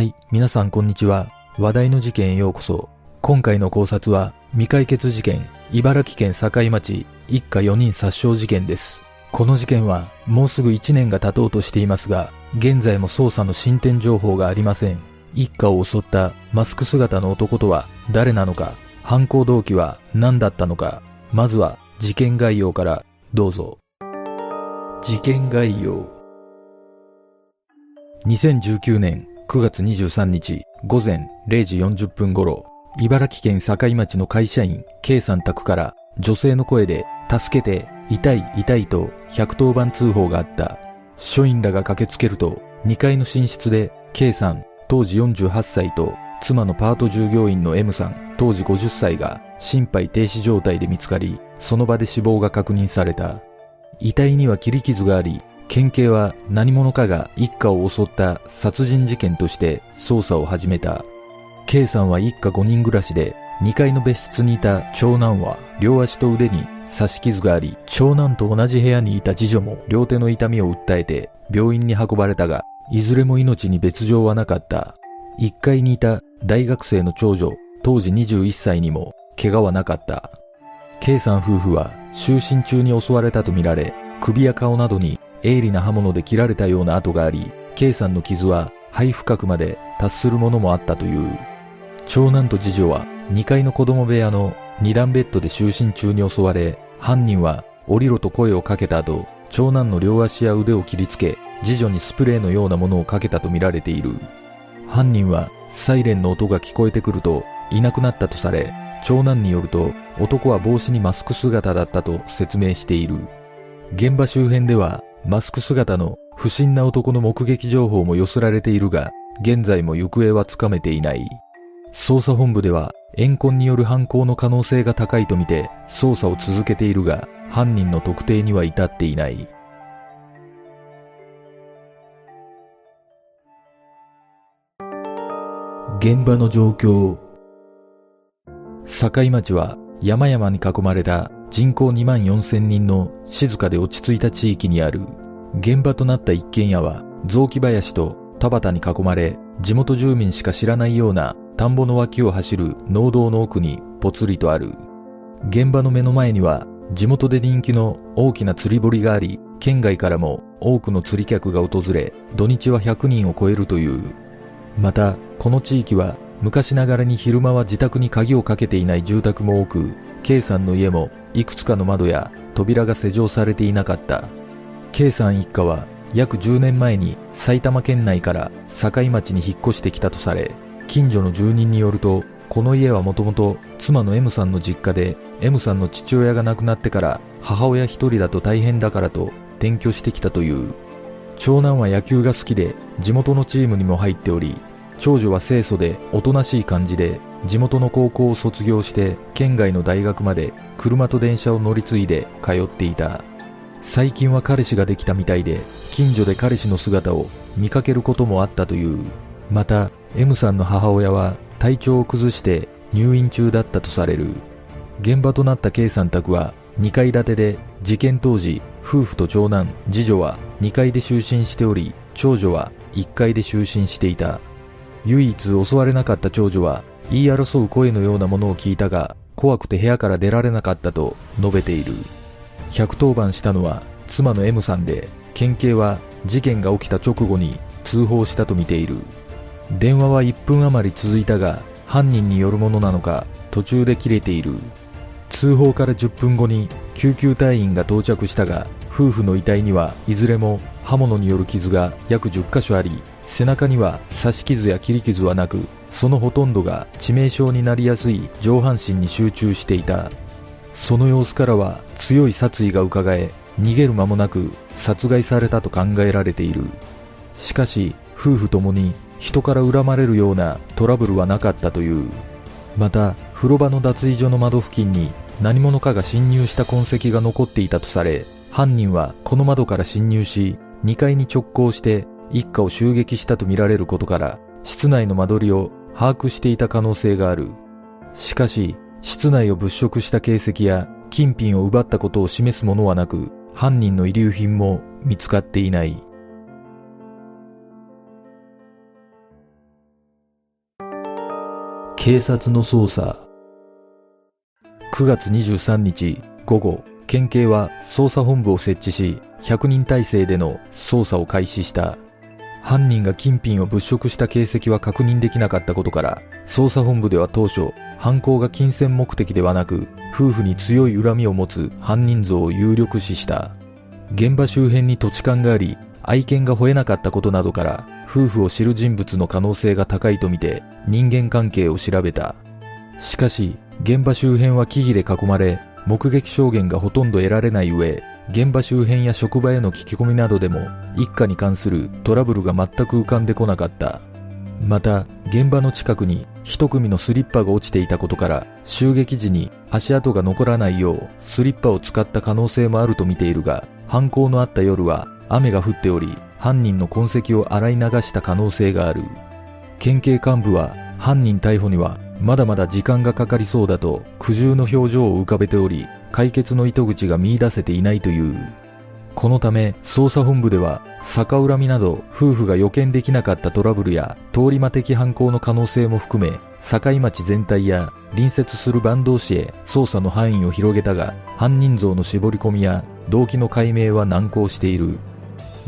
はい、皆さんこんにちは。話題の事件へようこそ。今回の考察は、未解決事件、茨城県境町、一家4人殺傷事件です。この事件は、もうすぐ1年が経とうとしていますが、現在も捜査の進展情報がありません。一家を襲ったマスク姿の男とは誰なのか、犯行動機は何だったのか、まずは事件概要からどうぞ。事件概要。2019年9月23日午前0時40分頃、茨城県境町の会社員 K さん宅から女性の声で助けて痛い痛いと110番通報があった。署員らが駆けつけると2階の寝室で K さん当時48歳と妻のパート従業員の M さん当時50歳が心肺停止状態で見つかり、その場で死亡が確認された。遺体には切り傷があり、県警は何者かが一家を襲った殺人事件として捜査を始めた。K さんは一家5人暮らしで、2階の別室にいた長男は両足と腕に刺し傷があり、長男と同じ部屋にいた次女も両手の痛みを訴えて病院に運ばれたが、いずれも命に別状はなかった。1階にいた大学生の長女、当時21歳にも怪我はなかった。K さん夫婦は就寝中に襲われたとみられ、首や顔などに鋭利な刃物で切られたような跡があり、K さんの傷は肺深くまで達するものもあったという。長男と次女は2階の子供部屋の2段ベッドで就寝中に襲われ、犯人は降りろと声をかけた後、長男の両足や腕を切りつけ、次女にスプレーのようなものをかけたとみられている。犯人はサイレンの音が聞こえてくるといなくなったとされ、長男によると男は帽子にマスク姿だったと説明している。現場周辺ではマスク姿の不審な男の目撃情報も寄せられているが、現在も行方はつかめていない。捜査本部では怨恨による犯行の可能性が高いとみて捜査を続けているが、犯人の特定には至っていない。現場の状況境町は山々に囲まれた人口2万4千人の静かで落ち着いた地域にある。現場となった一軒家は雑木林と田畑に囲まれ、地元住民しか知らないような田んぼの脇を走る農道の奥にぽつりとある。現場の目の前には地元で人気の大きな釣り堀があり、県外からも多くの釣り客が訪れ、土日は100人を超えるという。また、この地域は昔ながらに昼間は自宅に鍵をかけていない住宅も多く、K さんの家もいくつかの窓や扉が施錠されていなかった。K さん一家は約10年前に埼玉県内から境町に引っ越してきたとされ、近所の住人によると、この家はもともと妻の M さんの実家で、M さんの父親が亡くなってから母親一人だと大変だからと転居してきたという。長男は野球が好きで地元のチームにも入っており、長女は清楚でおとなしい感じで地元の高校を卒業して県外の大学まで車と電車を乗り継いで通っていた。最近は彼氏ができたみたいで近所で彼氏の姿を見かけることもあったという。また M さんの母親は体調を崩して入院中だったとされる。現場となった K さん宅は2階建てで事件当時夫婦と長男、次女は2階で就寝しており長女は1階で就寝していた。唯一襲われなかった長女は言い争う声のようなものを聞いたが怖くて部屋から出られなかったと述べている。110番したのは妻の M さんで県警は事件が起きた直後に通報したとみている。電話は1分余り続いたが犯人によるものなのか途中で切れている。通報から10分後に救急隊員が到着したが夫婦の遺体にはいずれも刃物による傷が約10箇所あり背中には刺し傷や切り傷はなくそのほとんどが致命傷になりやすい上半身に集中していた。その様子からは強い殺意が伺え逃げる間もなく殺害されたと考えられている。しかし夫婦ともに人から恨まれるようなトラブルはなかったという。また風呂場の脱衣所の窓付近に何者かが侵入した痕跡が残っていたとされ犯人はこの窓から侵入し2階に直行して一家を襲撃したとみられることから室内の間取りを把握していた可能性がある。しかし室内を物色した形跡や金品を奪ったことを示すものはなく犯人の遺留品も見つかっていない。警察の捜査。9月23日午後、県警は捜査本部を設置し、100人体制での捜査を開始した。犯人が金品を物色した形跡は確認できなかったことから、捜査本部では当初、犯行が金銭目的ではなく、夫婦に強い恨みを持つ犯人像を有力視した。現場周辺に土地勘があり、愛犬が吠えなかったことなどから、夫婦を知る人物の可能性が高いとみて、人間関係を調べた。しかし、現場周辺は木々で囲まれ、目撃証言がほとんど得られない上、現場周辺や職場への聞き込みなどでも一家に関するトラブルが全く浮かんでこなかった。また、現場の近くに一組のスリッパが落ちていたことから、襲撃時に足跡が残らないようスリッパを使った可能性もあると見ているが、犯行のあった夜は雨が降っており、犯人の痕跡を洗い流した可能性がある。県警幹部は犯人逮捕にはまだまだ時間がかかりそうだと苦渋の表情を浮かべており、解決の糸口が見出せていないという。このため、捜査本部では、逆恨みなど夫婦が予見できなかったトラブルや通り魔的犯行の可能性も含め、境町全体や隣接する坂東市へ捜査の範囲を広げたが、犯人像の絞り込みや動機の解明は難航している。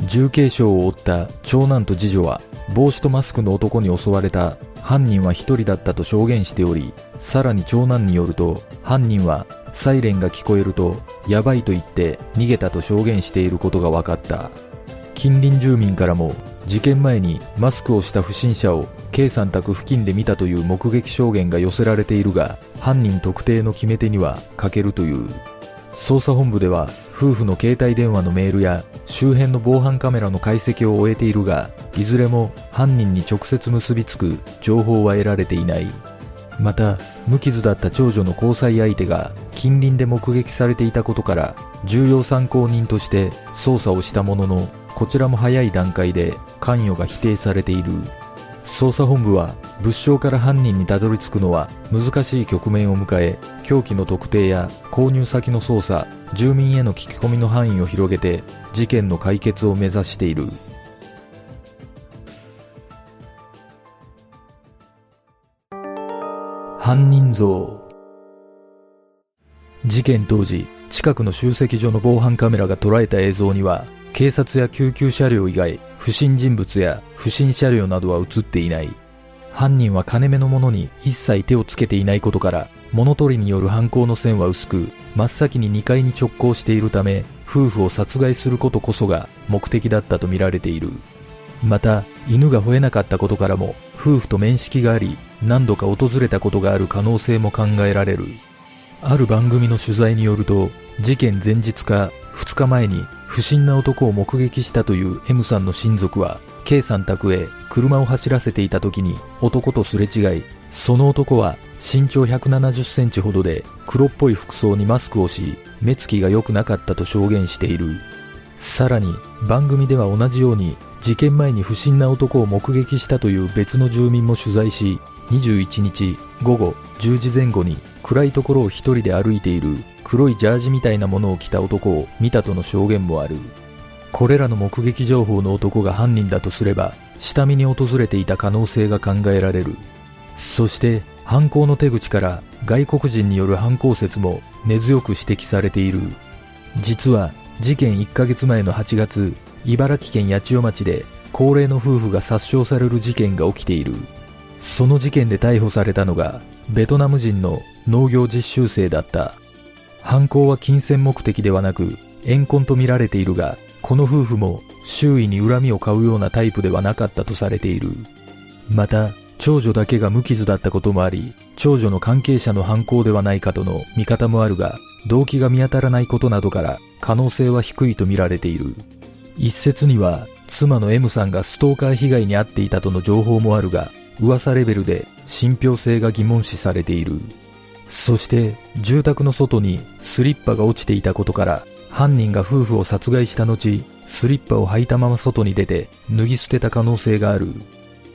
重軽傷を負った長男と次女は、帽子とマスクの男に襲われた犯人は一人だったと証言しており、さらに長男によると、犯人はサイレンが聞こえると、やばいと言って逃げたと証言していることが分かった。近隣住民からも、事件前にマスクをした不審者を K さん宅付近で見たという目撃証言が寄せられているが、犯人特定の決め手には欠けるという。捜査本部では夫婦の携帯電話のメールや周辺の防犯カメラの解析を終えているが、いずれも犯人に直接結びつく情報は得られていない。また、無傷だった長女の交際相手が近隣で目撃されていたことから重要参考人として捜査をしたもののこちらも早い段階で関与が否定されている。捜査本部は物証から犯人にたどり着くのは難しい局面を迎え凶器の特定や購入先の捜査住民への聞き込みの範囲を広げて事件の解決を目指している。犯人像。事件当時近くの集積所の防犯カメラが捉えた映像には警察や救急車両以外不審人物や不審車両などは映っていない。犯人は金目のものに一切手をつけていないことから物取りによる犯行の線は薄く真っ先に2階に直行しているため夫婦を殺害することこそが目的だったとみられている。また犬が吠えなかったことからも夫婦と面識があり何度か訪れたことがある可能性も考えられる。ある番組の取材によると事件前日か2日前に不審な男を目撃したという M さんの親族は K さん宅へ車を走らせていた時に男とすれ違いその男は身長170センチほどで黒っぽい服装にマスクをし目つきが良くなかったと証言している。さらに番組では同じように事件前に不審な男を目撃したという別の住民も取材し21日午後10時前後に暗いところを一人で歩いている黒いジャージみたいなものを着た男を見たとの証言もある。これらの目撃情報の男が犯人だとすれば下見に訪れていた可能性が考えられる。そして犯行の手口から外国人による犯行説も根強く指摘されている。実は事件1ヶ月前の8月茨城県八千代町で高齢の夫婦が殺傷される事件が起きている。その事件で逮捕されたのがベトナム人の農業実習生だった。犯行は金銭目的ではなく怨恨と見られているがこの夫婦も周囲に恨みを買うようなタイプではなかったとされている。また長女だけが無傷だったこともあり長女の関係者の犯行ではないかとの見方もあるが動機が見当たらないことなどから可能性は低いと見られている。一説には妻の M さんがストーカー被害に遭っていたとの情報もあるが噂レベルで信憑性が疑問視されている。そして住宅の外にスリッパが落ちていたことから犯人が夫婦を殺害した後スリッパを履いたまま外に出て脱ぎ捨てた可能性がある。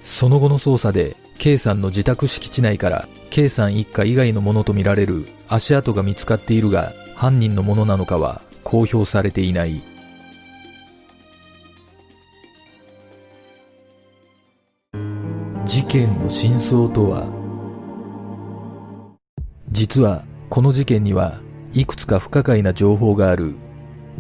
その後の捜査で K さんの自宅敷地内から K さん一家以外のものとみられる足跡が見つかっているが犯人のものなのかは公表されていない。事件の真相とは？実はこの事件にはいくつか不可解な情報がある。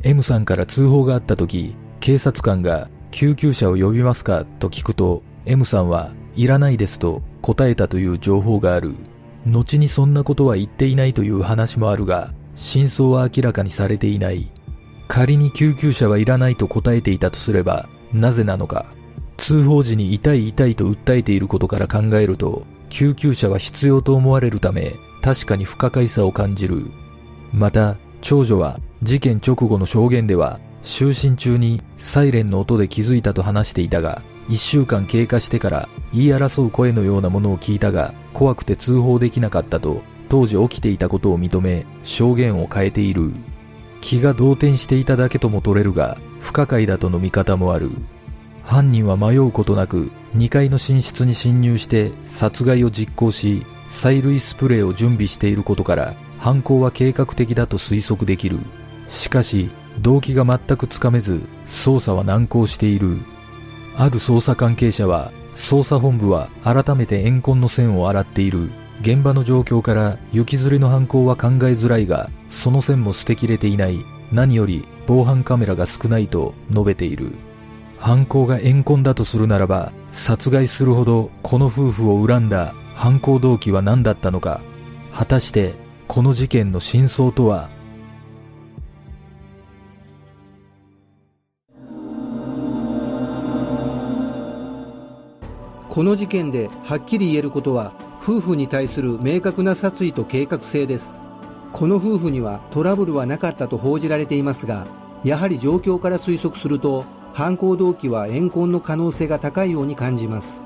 M さんから通報があった時、警察官が救急車を呼びますか？と聞くと M さんはいらないですと答えたという情報がある。後にそんなことは言っていないという話もあるが、真相は明らかにされていない。仮に救急車はいらないと答えていたとすれば、なぜなのか。通報時に痛い痛いと訴えていることから考えると、救急車は必要と思われるため、確かに不可解さを感じる。また、長女は事件直後の証言では、就寝中にサイレンの音で気づいたと話していたが、一週間経過してから言い争う声のようなものを聞いたが、怖くて通報できなかったと、当時起きていたことを認め、証言を変えている。気が動転していただけとも取れるが、不可解だとの見方もある。犯人は迷うことなく2階の寝室に侵入して殺害を実行し催涙スプレーを準備していることから犯行は計画的だと推測できるしかし動機が全くつかめず捜査は難航しているある捜査関係者は捜査本部は改めて怨恨の線を洗っている現場の状況から雪吊りの犯行は考えづらいがその線も捨てきれていない何より防犯カメラが少ないと述べている犯行が怨恨だとするならば、殺害するほどこの夫婦を恨んだ犯行動機は何だったのか。果たしてこの事件の真相とはこの事件ではっきり言えることは夫婦に対する明確な殺意と計画性です。この夫婦にはトラブルはなかったと報じられていますがやはり状況から推測すると犯行動機は怨恨の可能性が高いように感じます。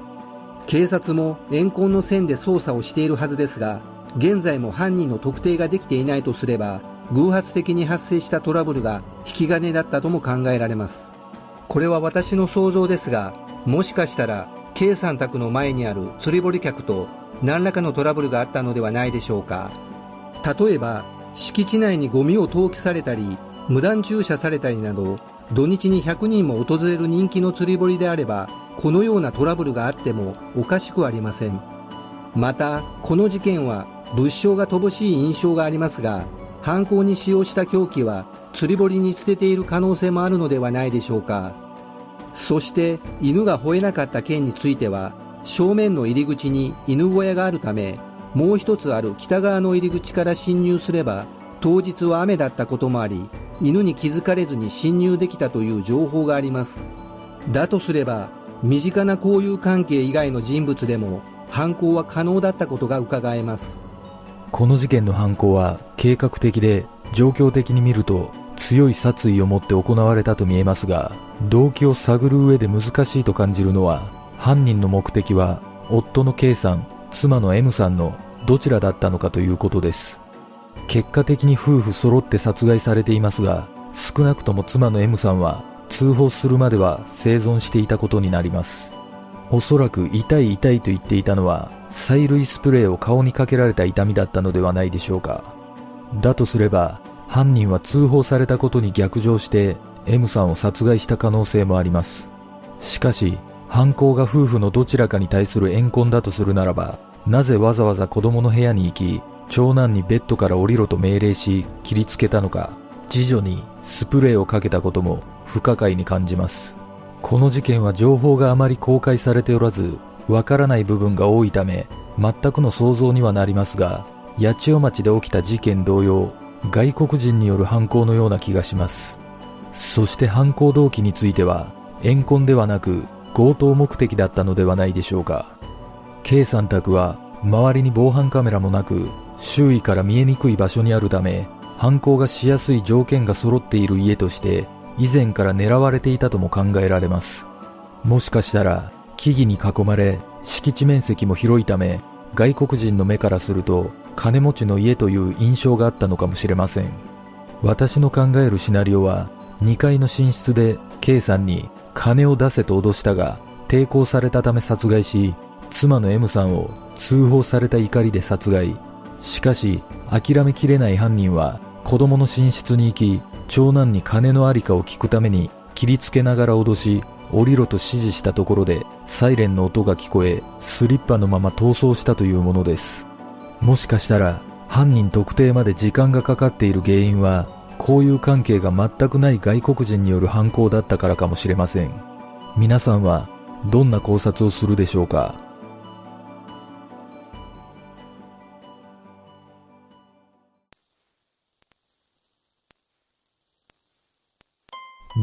警察も怨恨の線で捜査をしているはずですが現在も犯人の特定ができていないとすれば偶発的に発生したトラブルが引き金だったとも考えられます。これは私の想像ですがもしかしたら K さん宅の前にある釣り堀客と何らかのトラブルがあったのではないでしょうか。例えば敷地内にゴミを投棄されたり無断駐車されたりなど土日に100人も訪れる人気の釣り堀であればこのようなトラブルがあってもおかしくありません。またこの事件は物証が乏しい印象がありますが犯行に使用した凶器は釣り堀に捨てている可能性もあるのではないでしょうか。そして犬が吠えなかった件については正面の入り口に犬小屋があるためもう一つある北側の入り口から侵入すれば当日は雨だったこともあり犬に気づかれずに侵入できたという情報があります。だとすれば身近な交友関係以外の人物でも犯行は可能だったことが伺えます。この事件の犯行は計画的で状況的に見ると強い殺意を持って行われたと見えますが動機を探る上で難しいと感じるのは犯人の目的は夫の K さん妻の M さんのどちらだったのかということです結果的に夫婦揃って殺害されていますが、少なくとも妻の M さんは通報するまでは生存していたことになります。おそらく痛い痛いと言っていたのは、催涙スプレーを顔にかけられた痛みだったのではないでしょうか。だとすれば、犯人は通報されたことに逆上して M さんを殺害した可能性もあります。しかし、犯行が夫婦のどちらかに対する怨恨だとするならば、なぜわざわざ子供の部屋に行き、長男にベッドから降りろと命令し切りつけたのか次女にスプレーをかけたことも不可解に感じますこの事件は情報があまり公開されておらずわからない部分が多いため全くの想像にはなりますが八千代町で起きた事件同様外国人による犯行のような気がします。そして犯行動機については怨恨ではなく強盗目的だったのではないでしょうか。K さん宅は周りに防犯カメラもなく周囲から見えにくい場所にあるため犯行がしやすい条件が揃っている家として以前から狙われていたとも考えられます。もしかしたら木々に囲まれ敷地面積も広いため外国人の目からすると金持ちの家という印象があったのかもしれません。私の考えるシナリオは2階の寝室で K さんに金を出せと脅したが抵抗されたため殺害し妻の M さんを通報された怒りで殺害。しかし諦めきれない犯人は子供の寝室に行き長男に金のありかを聞くために切りつけながら脅し降りろと指示したところでサイレンの音が聞こえスリッパのまま逃走したというものです。もしかしたら犯人特定まで時間がかかっている原因は、交友関係が全くない外国人による犯行だったからかもしれません。皆さんはどんな考察をするでしょうか？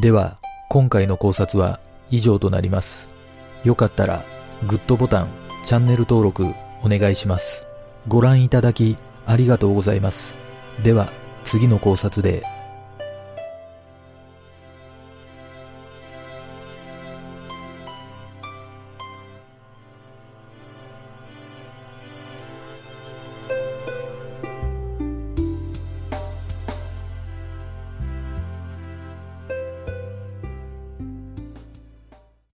では、今回の考察は以上となります。よかったら、グッドボタン、チャンネル登録お願いします。ご覧いただきありがとうございます。では、次の考察で